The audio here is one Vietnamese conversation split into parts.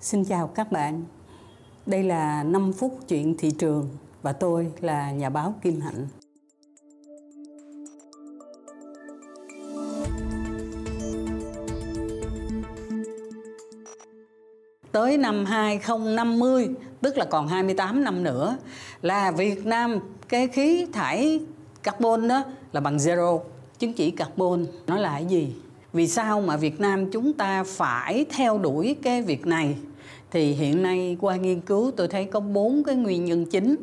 Xin chào các bạn. Đây là 5 phút chuyện thị trường và tôi là nhà báo Kim Hạnh. Tới năm 2050, tức là còn 28 năm nữa là Việt Nam cái khí thải carbon đó là bằng zero. Chứng chỉ carbon nó là cái gì? Vì sao mà Việt Nam chúng ta phải theo đuổi cái việc này? Thì hiện nay qua nghiên cứu tôi thấy có bốn cái nguyên nhân chính.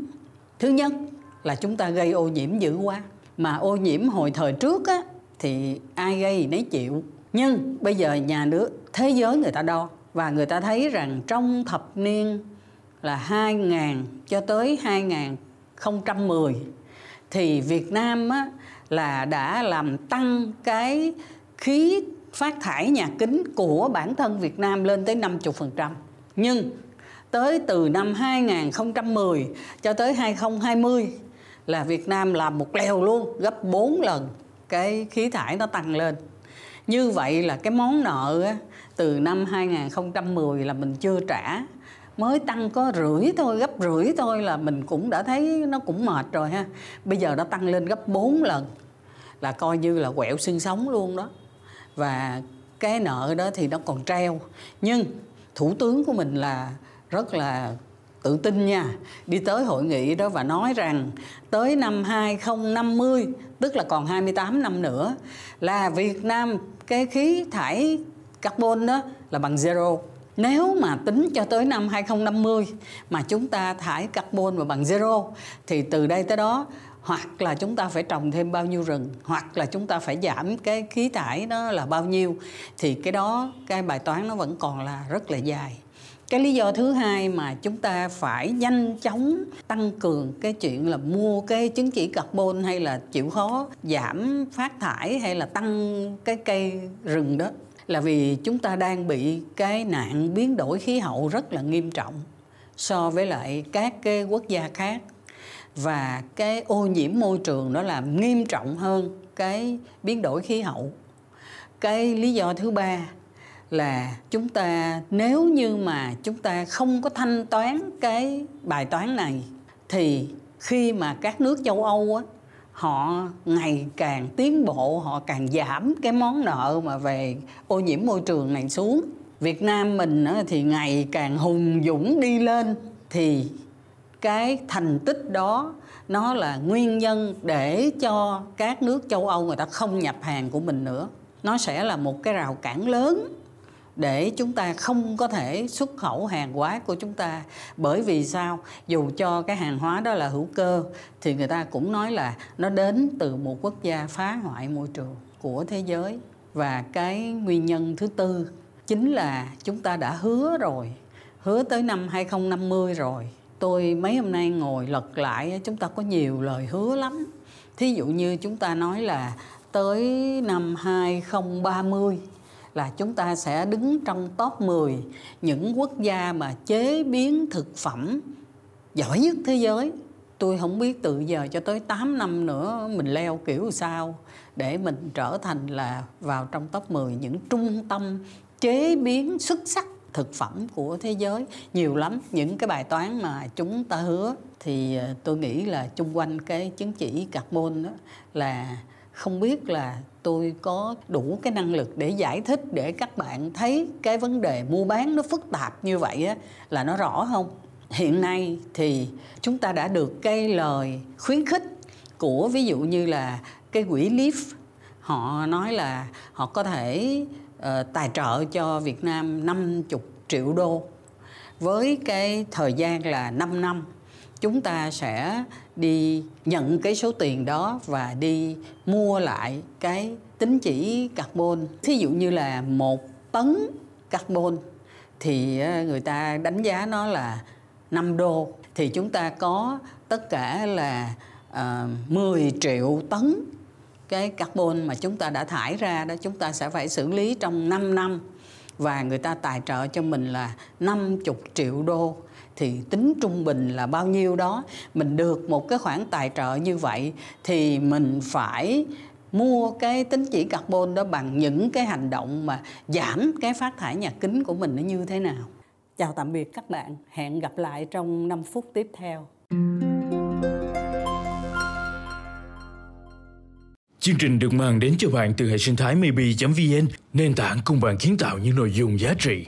Thứ nhất là chúng ta gây ô nhiễm dữ quá. Mà ô nhiễm hồi thời trước á thì ai gây nấy chịu. Nhưng bây giờ nhà nước thế giới người ta đo và người ta thấy rằng trong thập niên là 2000 cho tới 2010 thì Việt Nam á, là đã làm tăng cái khí phát thải nhà kính của bản thân Việt Nam lên tới 50%. Nhưng tới từ năm 2010 cho tới 2020 là Việt Nam làm một lèo luôn gấp 4 lần cái khí thải nó tăng lên. Như vậy là cái món nợ á, từ năm 2010 là mình chưa trả mới tăng có rưỡi thôi gấp rưỡi thôi là mình cũng đã thấy nó cũng mệt rồi ha bây giờ nó tăng lên gấp 4 lần là coi như là quẹo xương sống luôn đó và cái nợ đó thì nó còn treo. Nhưng thủ tướng của mình là rất là tự tin nha. Đi tới hội nghị đó và nói rằng tới năm 2050 tức là còn 28 năm nữa, là Việt Nam cái khí thải carbon đó là bằng zero. Nếu mà tính cho tới năm 2050 mà chúng ta thải carbon và bằng zero, thì từ đây tới đó hoặc là chúng ta phải trồng thêm bao nhiêu rừng, hoặc là chúng ta phải giảm cái khí thải đó là bao nhiêu, thì cái đó, cái bài toán nó vẫn còn là rất là dài. Cái lý do thứ hai mà chúng ta phải nhanh chóng tăng cường cái chuyện là mua cái chứng chỉ carbon hay là chịu khó giảm phát thải hay là tăng cái cây rừng đó là vì chúng ta đang bị cái nạn biến đổi khí hậu rất là nghiêm trọng so với lại các cái quốc gia khác và cái ô nhiễm môi trường nó làm nghiêm trọng hơn cái biến đổi khí hậu. Cái lý do thứ ba là chúng ta nếu như mà chúng ta không có thanh toán cái bài toán này thì khi mà các nước châu Âu á, họ ngày càng tiến bộ họ càng giảm cái món nợ mà về ô nhiễm môi trường này xuống. Việt Nam mình thì ngày càng hùng dũng đi lên thì cái thành tích đó, nó là nguyên nhân để cho các nước châu Âu người ta không nhập hàng của mình nữa. Nó sẽ là một cái rào cản lớn để chúng ta không có thể xuất khẩu hàng hóa của chúng ta. Bởi vì sao? Dù cho cái hàng hóa đó là hữu cơ, thì người ta cũng nói là nó đến từ một quốc gia phá hoại môi trường của thế giới. Và cái nguyên nhân thứ tư chính là chúng ta đã hứa rồi, hứa tới năm 2050 rồi tôi mấy hôm nay ngồi lật lại, chúng ta có nhiều lời hứa lắm thí dụ như chúng ta nói là tới năm 2030 là chúng ta sẽ đứng trong top 10 những quốc gia mà chế biến thực phẩm giỏi nhất thế giới. Tôi không biết từ giờ cho tới 8 năm nữa mình leo kiểu sao để mình trở thành là vào trong top 10 những trung tâm chế biến xuất sắc thực phẩm của thế giới nhiều lắm. Những cái bài toán mà chúng ta hứa thì ờ, tôi nghĩ là chung quanh cái chứng chỉ carbon đó là không biết là tôi có đủ cái năng lực để giải thích để các bạn thấy cái vấn đề mua bán nó phức tạp như vậy á, là nó rõ không? Hiện nay thì chúng ta đã được cái lời khuyến khích của ví dụ như là cái quỹ LEAF. Họ nói là họ có thể uh, tài trợ cho Việt Nam 50 triệu đô. Với cái thời gian là 5 năm chúng ta sẽ đi nhận cái số tiền đó và đi mua lại cái tính chỉ carbon. Thí dụ như là một tấn carbon thì ờ, người ta đánh giá nó là 5 đô. Thì chúng ta có tất cả là ờ, uh, 10 triệu tấn cái carbon mà chúng ta đã thải ra đó, chúng ta sẽ phải xử lý trong 5 năm và người ta tài trợ cho mình là 50 triệu đô thì tính trung bình là bao nhiêu đó mình được một cái khoản tài trợ như vậy thì mình phải mua cái tính chỉ carbon đó bằng những cái hành động mà giảm cái phát thải nhà kính của mình nó như thế nào Chào tạm biệt các bạn. Hẹn gặp lại trong 5 phút tiếp theo. Chương trình được mang đến cho bạn từ hệ sinh thái maybe.vn, nền tảng cùng bạn kiến tạo những nội dung giá trị.